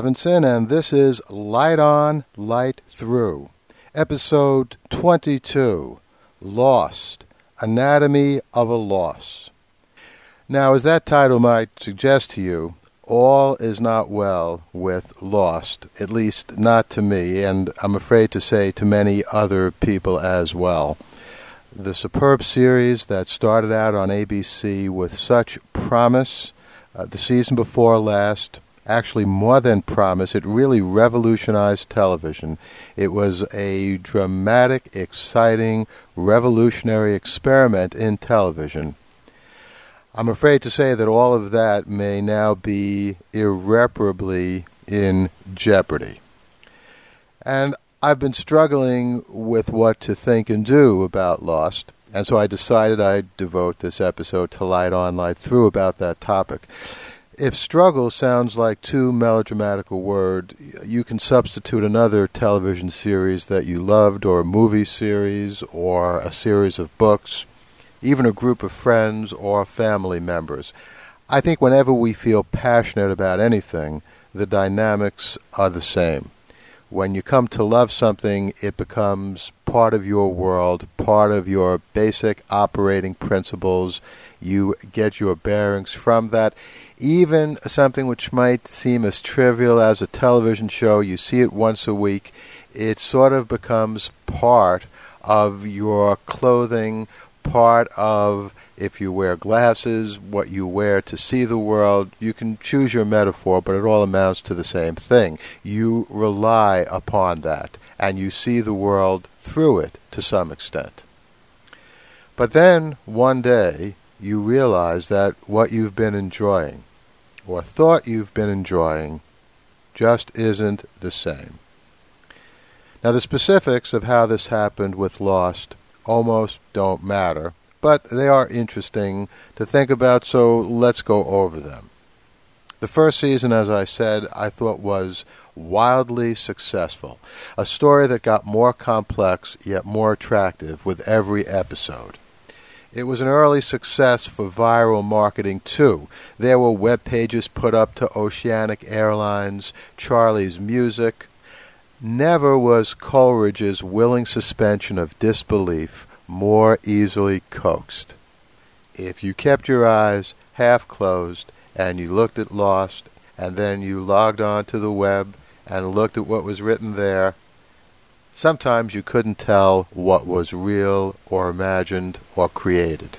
Levinson, and this is Light On, Light Through, episode 22 Lost Anatomy of a Loss. Now, as that title might suggest to you, all is not well with Lost, at least not to me, and I'm afraid to say to many other people as well. The superb series that started out on ABC with such promise, uh, the season before last, actually more than promise. It really revolutionized television. It was a dramatic, exciting, revolutionary experiment in television. I'm afraid to say that all of that may now be irreparably in jeopardy. And I've been struggling with what to think and do about Lost, and so I decided I'd devote this episode to Light On, Light Through about that topic if struggle sounds like too melodramatic a word, you can substitute another television series that you loved, or a movie series, or a series of books, even a group of friends or family members. I think whenever we feel passionate about anything, the dynamics are the same. When you come to love something, it becomes part of your world, part of your basic operating principles. You get your bearings from that even something which might seem as trivial as a television show, you see it once a week, it sort of becomes part of your clothing, part of if you wear glasses, what you wear to see the world. You can choose your metaphor, but it all amounts to the same thing. You rely upon that, and you see the world through it to some extent. But then, one day, you realize that what you've been enjoying, or thought you've been enjoying just isn't the same. Now, the specifics of how this happened with Lost almost don't matter, but they are interesting to think about, so let's go over them. The first season, as I said, I thought was wildly successful. A story that got more complex yet more attractive with every episode. It was an early success for viral marketing, too. There were web pages put up to Oceanic Airlines, Charlie's Music. Never was Coleridge's willing suspension of disbelief more easily coaxed. If you kept your eyes half closed and you looked at Lost, and then you logged on to the web and looked at what was written there, Sometimes you couldn't tell what was real or imagined or created.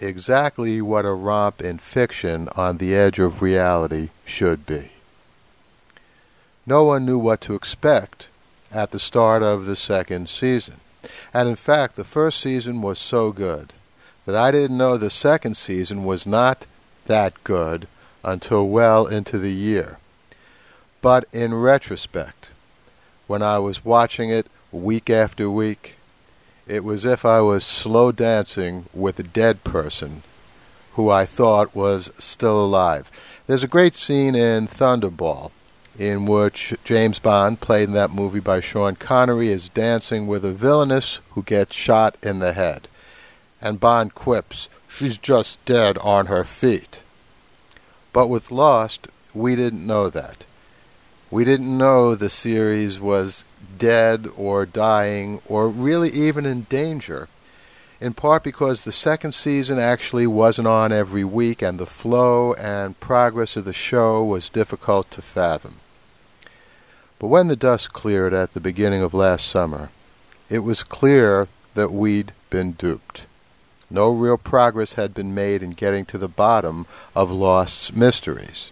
Exactly what a romp in fiction on the edge of reality should be. No one knew what to expect at the start of the second season. And in fact, the first season was so good that I didn't know the second season was not that good until well into the year. But in retrospect, when I was watching it week after week. It was if I was slow dancing with a dead person who I thought was still alive. There's a great scene in Thunderball in which James Bond, played in that movie by Sean Connery, is dancing with a villainess who gets shot in the head. And Bond quips, She's just dead on her feet. But with Lost, we didn't know that. We didn't know the series was dead or dying or really even in danger, in part because the second season actually wasn't on every week and the flow and progress of the show was difficult to fathom. But when the dust cleared at the beginning of last summer, it was clear that we'd been duped. No real progress had been made in getting to the bottom of Lost's mysteries.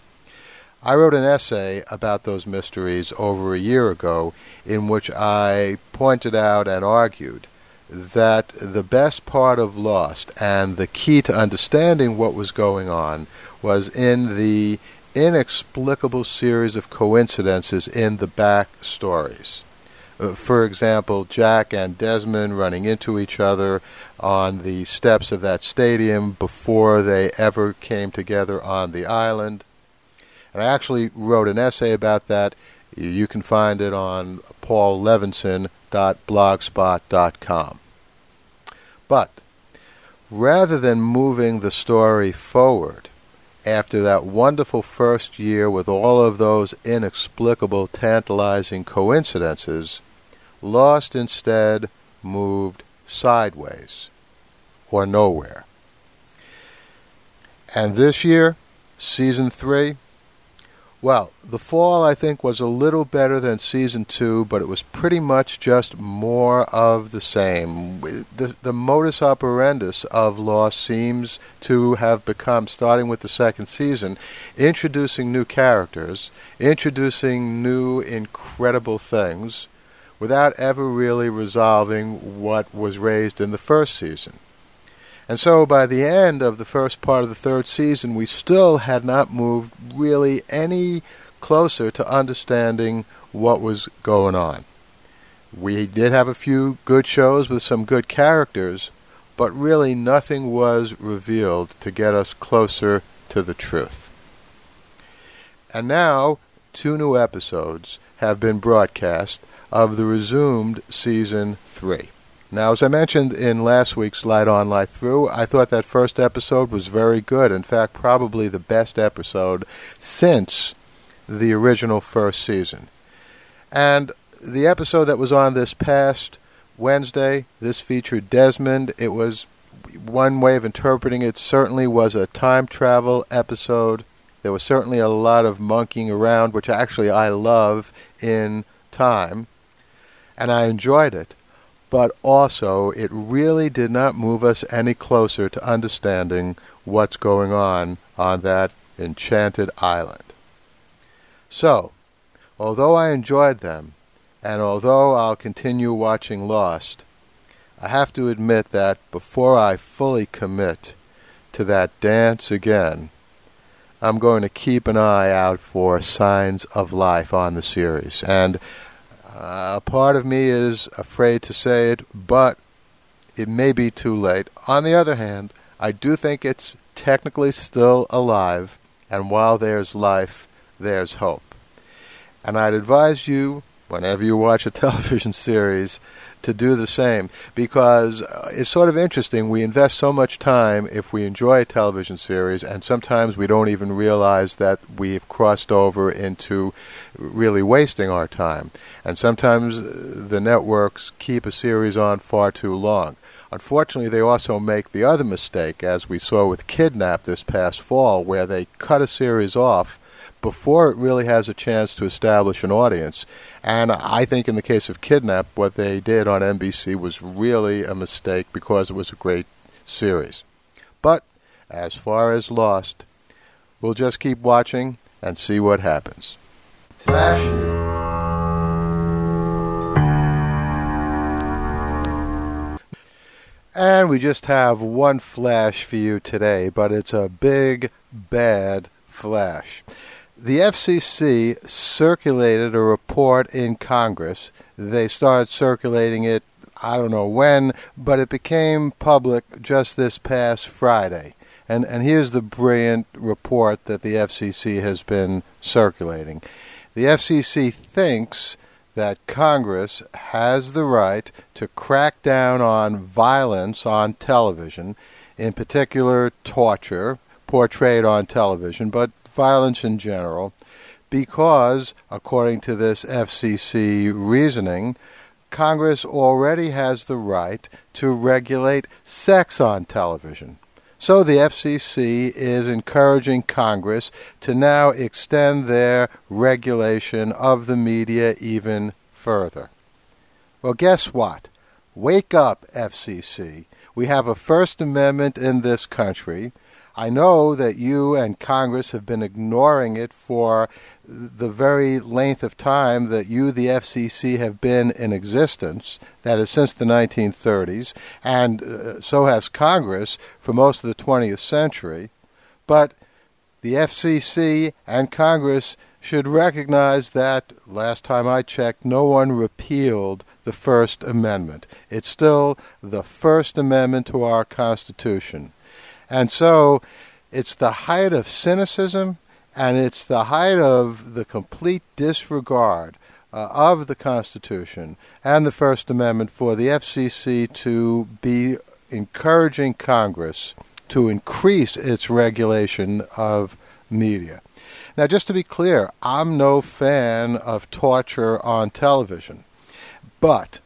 I wrote an essay about those mysteries over a year ago in which I pointed out and argued that the best part of Lost and the key to understanding what was going on was in the inexplicable series of coincidences in the back stories. Uh, for example, Jack and Desmond running into each other on the steps of that stadium before they ever came together on the island and I actually wrote an essay about that. You can find it on paullevinson.blogspot.com. But rather than moving the story forward after that wonderful first year with all of those inexplicable, tantalizing coincidences, Lost instead moved sideways or nowhere. And this year, season three, well, the fall I think was a little better than season two, but it was pretty much just more of the same. The, the modus operandus of Lost seems to have become, starting with the second season, introducing new characters, introducing new incredible things, without ever really resolving what was raised in the first season. And so by the end of the first part of the third season, we still had not moved really any closer to understanding what was going on. We did have a few good shows with some good characters, but really nothing was revealed to get us closer to the truth. And now, two new episodes have been broadcast of the resumed season 3. Now, as I mentioned in last week's Light On, Light Through, I thought that first episode was very good. In fact, probably the best episode since the original first season. And the episode that was on this past Wednesday, this featured Desmond. It was one way of interpreting it certainly was a time travel episode. There was certainly a lot of monkeying around, which actually I love in time, and I enjoyed it but also it really did not move us any closer to understanding what's going on on that enchanted island. So, although I enjoyed them, and although I'll continue watching Lost, I have to admit that before I fully commit to that dance again, I'm going to keep an eye out for signs of life on the series. And uh, a part of me is afraid to say it, but it may be too late. On the other hand, I do think it's technically still alive, and while there's life, there's hope. And I'd advise you, whenever you watch a television series, to do the same because uh, it's sort of interesting. We invest so much time if we enjoy a television series, and sometimes we don't even realize that we've crossed over into really wasting our time. And sometimes uh, the networks keep a series on far too long. Unfortunately, they also make the other mistake, as we saw with Kidnap this past fall, where they cut a series off before it really has a chance to establish an audience. And I think in the case of Kidnap, what they did on NBC was really a mistake because it was a great series. But as far as Lost, we'll just keep watching and see what happens. Flash. And we just have one flash for you today, but it's a big, bad flash the FCC circulated a report in Congress. They started circulating it, I don't know when, but it became public just this past Friday. And, and here's the brilliant report that the FCC has been circulating. The FCC thinks that Congress has the right to crack down on violence on television, in particular torture portrayed on television, but violence in general, because, according to this FCC reasoning, Congress already has the right to regulate sex on television. So the FCC is encouraging Congress to now extend their regulation of the media even further. Well, guess what? Wake up, FCC. We have a First Amendment in this country. I know that you and Congress have been ignoring it for the very length of time that you, the FCC, have been in existence, that is, since the 1930s, and uh, so has Congress for most of the 20th century. But the FCC and Congress should recognize that, last time I checked, no one repealed the First Amendment. It's still the First Amendment to our Constitution. And so it's the height of cynicism and it's the height of the complete disregard uh, of the Constitution and the First Amendment for the FCC to be encouraging Congress to increase its regulation of media. Now, just to be clear, I'm no fan of torture on television, but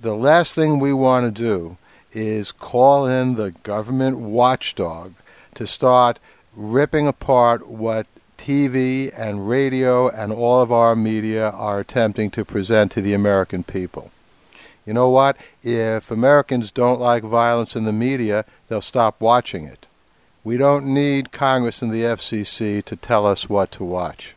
the last thing we want to do is call in the government watchdog to start ripping apart what TV and radio and all of our media are attempting to present to the American people. You know what? If Americans don't like violence in the media, they'll stop watching it. We don't need Congress and the FCC to tell us what to watch.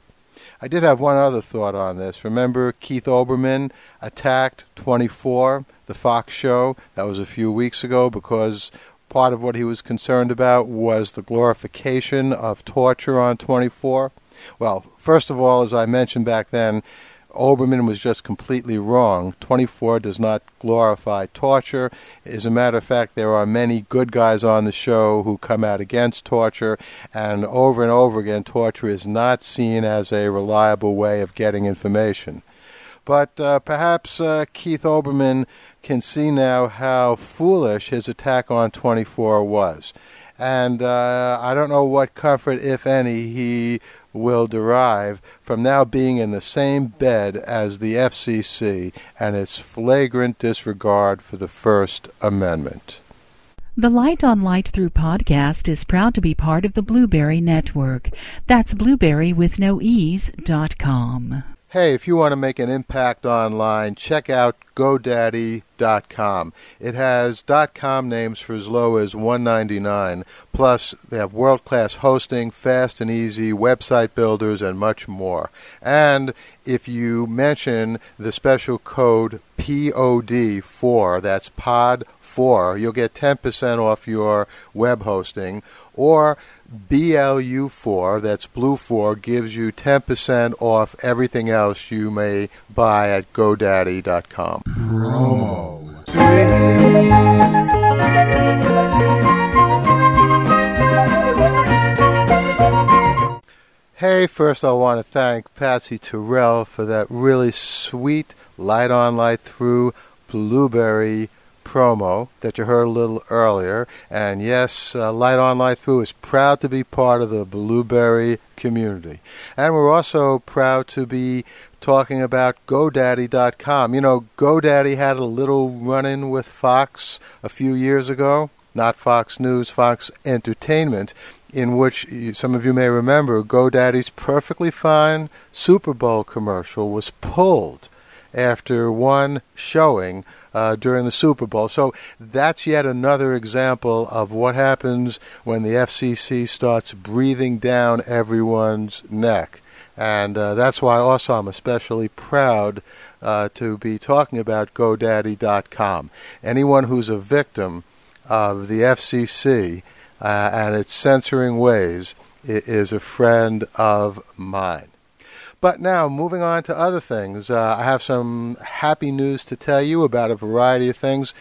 I did have one other thought on this. Remember Keith Olbermann attacked 24, the Fox show? That was a few weeks ago because part of what he was concerned about was the glorification of torture on 24. Well, first of all, as I mentioned back then, Olbermann was just completely wrong. 24 does not glorify torture. As a matter of fact, there are many good guys on the show who come out against torture, and over and over again, torture is not seen as a reliable way of getting information. But uh, perhaps uh, Keith Olbermann can see now how foolish his attack on 24 was. And uh, I don't know what comfort, if any, he will derive from now being in the same bed as the FCC and its flagrant disregard for the First Amendment. The Light on Light Through podcast is proud to be part of the Blubrry Network. That's blueberry with no ease dot com. Hey, if you want to make an impact online, check out GoDaddy.com. It has .com names for as low as 199. Plus, they have world-class hosting, fast and easy website builders, and much more. And if you mention the special code POD4, that's POD4, you'll get 10% off your web hosting. Or BLU4, that's Blue 4, gives you 10% off everything else you may buy at GoDaddy.com. Promo. Hey, first I want to thank Patsy Terrell for that really sweet light on, light through Blubrry promo that you heard a little earlier. And yes, uh, Light On Light Through is proud to be part of the Blubrry community. And we're also proud to be talking about GoDaddy.com. You know, GoDaddy had a little run in with Fox a few years ago. Not Fox News, Fox Entertainment, in which some of you may remember GoDaddy's perfectly fine Super Bowl commercial was pulled after one showing uh, during the Super Bowl. So that's yet another example of what happens when the FCC starts breathing down everyone's neck. And uh, that's why also I'm especially proud uh, to be talking about GoDaddy.com. Anyone who's a victim of the FCC uh, and its censoring ways is a friend of mine. But now, moving on to other things, uh, I have some happy news to tell you about a variety of things.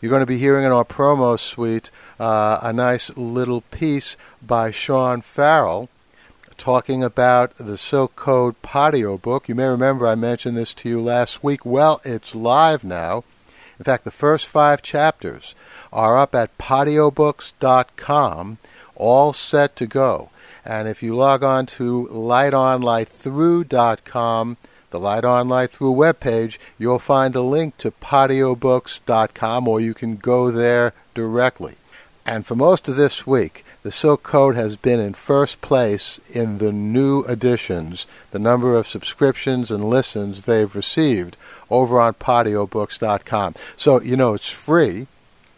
You're going to be hearing in our promo suite uh, a nice little piece by Sean Farrell talking about the Silk Code Podiobook. You may remember I mentioned this to you last week. Well, it's live now. In fact, the first five chapters are up at podiobooks.com, all set to go. And if you log on to lightonlightthrough.com, the Light On Light Through webpage, you'll find a link to podiobooks.com or you can go there directly. And for most of this week, the Silk Code has been in first place in the new editions, the number of subscriptions and listens they've received over on podiobooks.com. So, you know, it's free.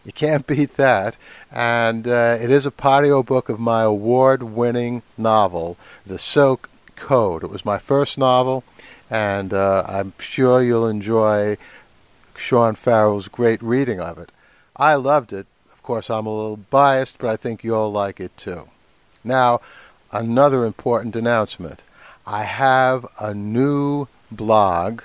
You can't beat that. And uh, it is a podiobook of my award winning novel, The Silk Code. It was my first novel, and uh, I'm sure you'll enjoy Sean Farrell's great reading of it. I loved it. Of course, I'm a little biased, but I think you'll like it too. Now, another important announcement. I have a new blog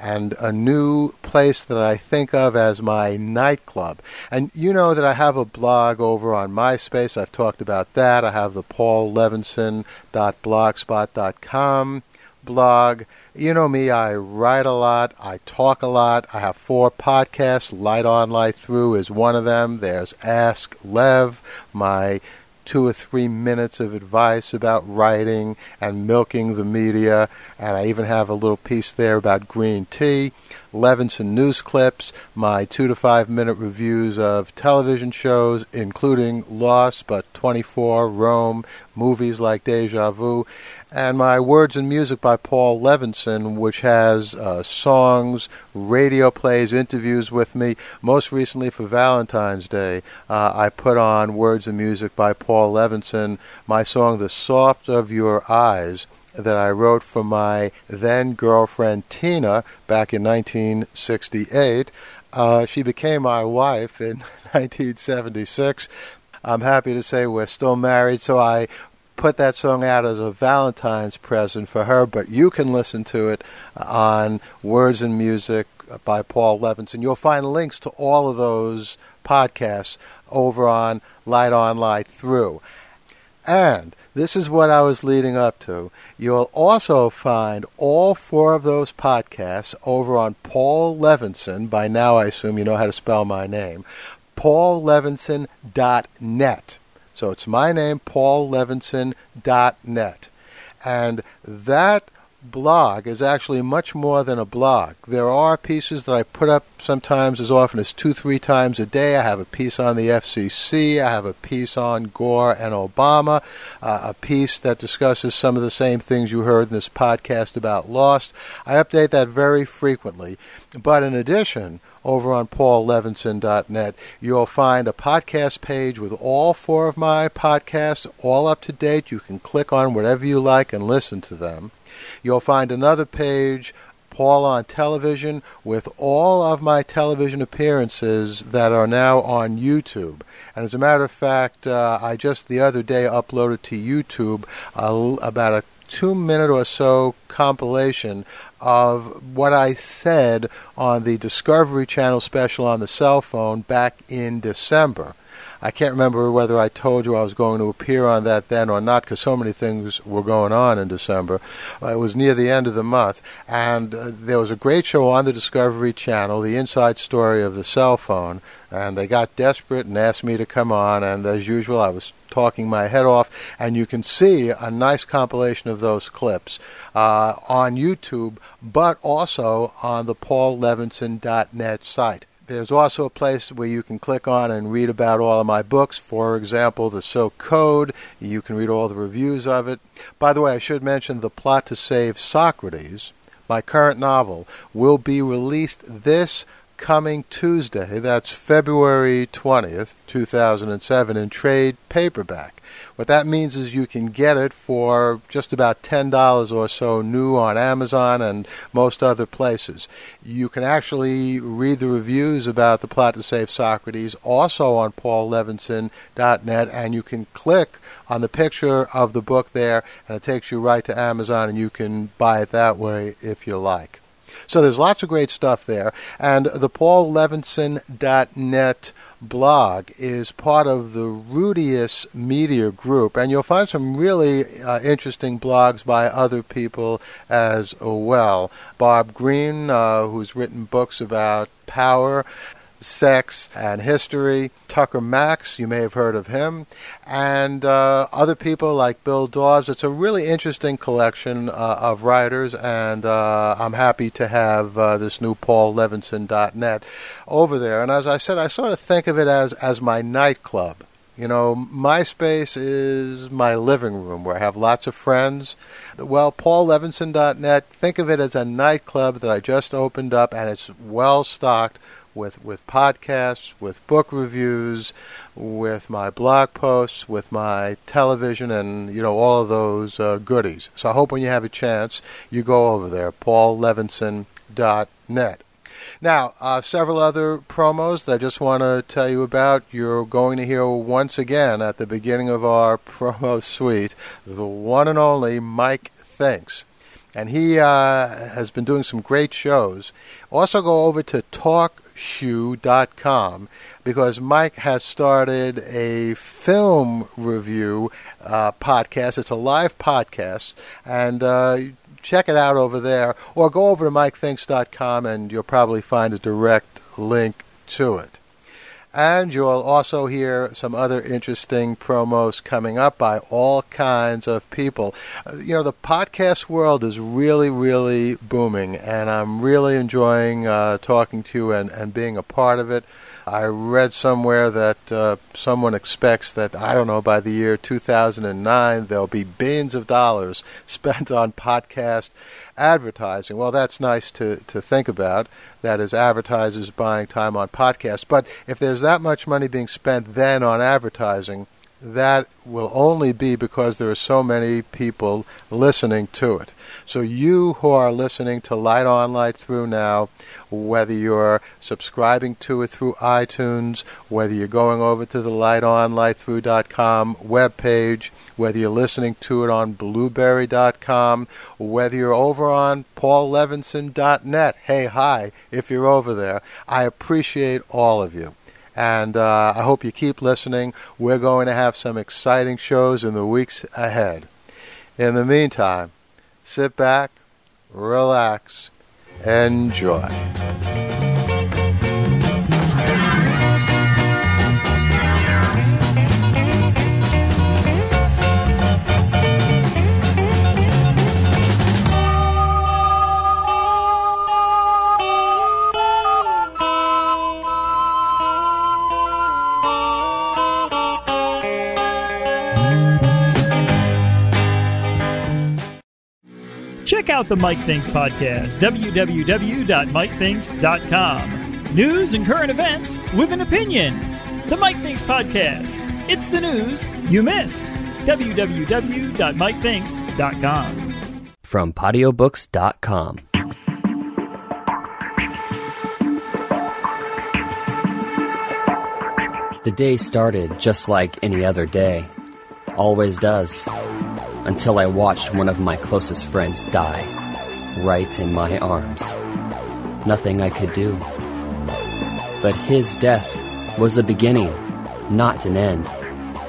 and a new place that I think of as my nightclub. And you know that I have a blog over on MySpace. I've talked about that. I have the paullevinson.blogspot.com blog. You know me, I write a lot, I talk a lot. I have four podcasts. Light On, Light Through is one of them. There's Ask Lev, my two or three minutes of advice about writing and milking the media. And I even have a little piece there about green tea. Levinson News Clips, my two to five minute reviews of television shows, including Lost, but 24, Rome, movies like Deja Vu, and my Words and Music by Paul Levinson, which has uh, songs, radio plays, interviews with me. Most recently for Valentine's Day, uh, I put on Words and Music by Paul Levinson, my song The Soft of Your Eyes that I wrote for my then girlfriend Tina back in 1968. Uh, she became my wife in 1976. I'm happy to say we're still married, so I put that song out as a Valentine's present for her, but you can listen to it on Words and Music by Paul Levinson. You'll find links to all of those podcasts over on Light On Light Through. And this is what I was leading up to. You'll also find all four of those podcasts over on Paul Levinson. By now, I assume you know how to spell my name. PaulLevinson.net. So it's my name, PaulLevinson.net. And that blog is actually much more than a blog. There are pieces that I put up sometimes as often as two, three times a day. I have a piece on the FCC, I have a piece on Gore and Obama, uh, a piece that discusses some of the same things you heard in this podcast about Lost. I update that very frequently. But in addition, over on paullevinson.net, you'll find a podcast page with all four of my podcasts, all up to date. You can click on whatever you like and listen to them. You'll find another page, Paul on Television, with all of my television appearances that are now on YouTube. And as a matter of fact, uh, I just the other day uploaded to YouTube about a two minute or so compilation of what I said on the Discovery Channel special on the cell phone back in December. I can't remember whether I told you I was going to appear on that then or not because so many things were going on in December. Uh, it was near the end of the month, and uh, there was a great show on the Discovery Channel, The Inside Story of the Cell Phone, and they got desperate and asked me to come on, and as usual, I was talking my head off, and you can see a nice compilation of those clips uh, on YouTube, but also on the paullevinson.net site. There's also a place where you can click on and read about all of my books. For example, The Silk Code. You can read all the reviews of it. By the way, I should mention The Plot to Save Socrates, my current novel, will be released this coming Tuesday. That's February 20th, 2007, in trade paperback. What that means is you can get it for just about $10 or so new on Amazon and most other places. You can actually read the reviews about The Plot to Save Socrates also on paullevinson.net, and you can click on the picture of the book there, and it takes you right to Amazon, and you can buy it that way if you like. So there's lots of great stuff there. And the paullevinson.net blog is part of the Rudius Media Group, and you'll find some really uh, interesting blogs by other people as well. Bob Greene, uh, who's written books about power sex, and history. Tucker Max, you may have heard of him, and uh, other people like Bill Dawes. It's a really interesting collection uh, of writers, and uh, I'm happy to have uh, this new PaulLevinson.net over there. And as I said, I sort of think of it as, as my nightclub. You know, my space is my living room where I have lots of friends. Well, paullevinson.net, think of it as a nightclub that I just opened up and it's well stocked with, with podcasts, with book reviews, with my blog posts, with my television, and you know all of those uh, goodies. So I hope when you have a chance, you go over there, paullevinson.net. Now, uh, several other promos that I just want to tell you about. You're going to hear once again at the beginning of our promo suite the one and only Mike Thinks and he uh, has been doing some great shows. Also, go over to talkshoe.com because Mike has started a film review uh, podcast. It's a live podcast, and uh, check it out over there, or go over to MikeThinks.com and you'll probably find a direct link to it. And you'll also hear some other interesting promos coming up by all kinds of people. Uh, you know, the podcast world is really, really booming, and I'm really enjoying uh, talking to and, and being a part of it. I read somewhere that uh, someone expects that, I don't know, by the year 2009, there'll be billions of dollars spent on podcast advertising. Well, that's nice to, to think about. That is, advertisers buying time on podcasts. But if there's that much money being spent then on advertising, that will only be because there are so many people listening to it. So, you who are listening to Light On, Light Through now, whether you're subscribing to it through iTunes, whether you're going over to the lightonlightthrough.com webpage, whether you're listening to it on blubrry.com, whether you're over on paullevinson.net, hey, hi, if you're over there, I appreciate all of you. And uh, I hope you keep listening. We're going to have some exciting shows in the weeks ahead. In the meantime, sit back, relax, enjoy. Check out the Mike Thinks podcast, www.mikethinks.com. News and current events with an opinion. The Mike Thinks podcast. It's the news you missed. www.mikethinks.com. From podiobooks.com. The day started just like any other day. Always does until I watched one of my closest friends die, right in my arms. Nothing I could do. But his death was a beginning, not an end.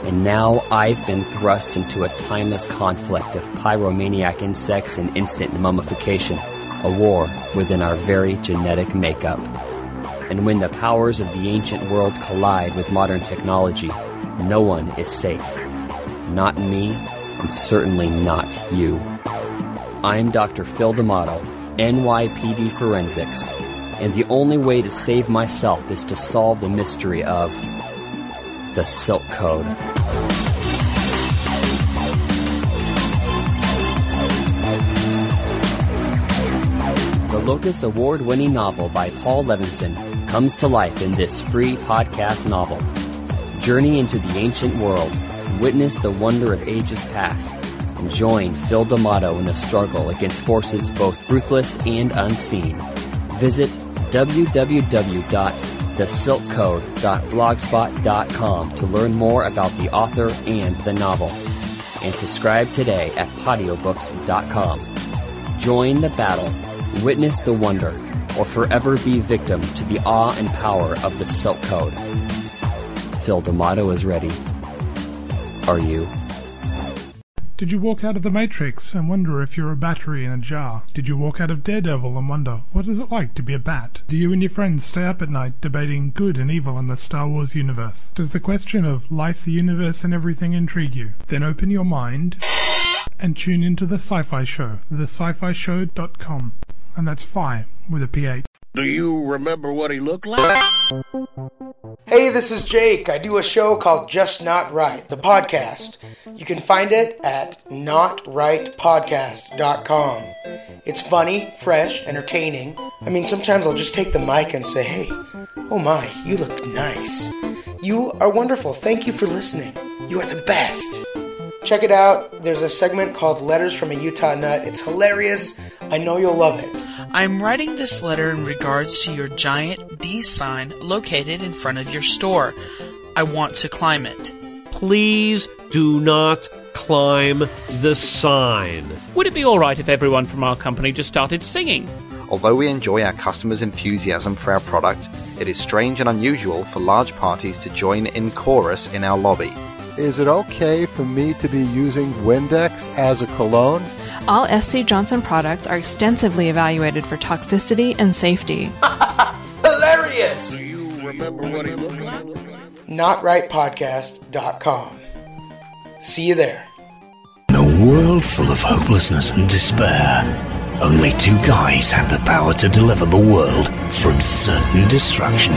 And now I've been thrust into a timeless conflict of pyromaniac insects and instant mummification, a war within our very genetic makeup. And when the powers of the ancient world collide with modern technology, no one is safe. Not me, and certainly not you. I'm Dr. Phil D'Amato, NYPD Forensics, and the only way to save myself is to solve the mystery of the Silk Code. The Locus Award winning novel by Paul Levinson comes to life in this free podcast novel. Journey into the ancient world witness the wonder of ages past, and join Phil D'Amato in the struggle against forces both ruthless and unseen. Visit www.thesilkcode.blogspot.com to learn more about the author and the novel, and subscribe today at podiobooks.com. Join the battle, witness the wonder, or forever be victim to the awe and power of the Silk Code. Phil D'Amato is ready. Are you? Did you walk out of The Matrix and wonder if you're a battery in a jar? Did you walk out of Daredevil and wonder, what is it like to be a bat? Do you and your friends stay up at night debating good and evil in the Star Wars universe? Does the question of life, the universe, and everything intrigue you? Then open your mind and tune into the Sci Phi Show, thesciphishow.com. And that's Phi with a PH. Do you remember what he looked like? Hey, this is Jake. I do a show called Just Not Right, the podcast. You can find it at notrightpodcast.com. It's funny, fresh, entertaining. I mean, sometimes I'll just take the mic and say, hey, oh my, you look nice. You are wonderful. Thank you for listening. You are the best. Check it out. There's a segment called Letters from a Utah Nut. It's hilarious. I know you'll love it. I'm writing this letter in regards to your giant D sign located in front of your store. I want to climb it. Please do not climb the sign. Would it be alright if everyone from our company just started singing? Although we enjoy our customers' enthusiasm for our product, it is strange and unusual for large parties to join in chorus in our lobby. Is it okay for me to be using Windex as a cologne? All SC Johnson products are extensively evaluated for toxicity and safety. Hilarious! Do you remember what he looked like? NotRightPodcast.com. See you there. In a world full of hopelessness and despair, only two guys had the power to deliver the world from certain destruction.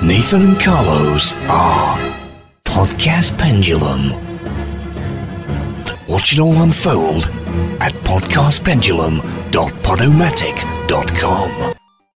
Nathan and Carlos are Podcast Pendulum. Watch it all unfold at podcastpendulum.podomatic.com.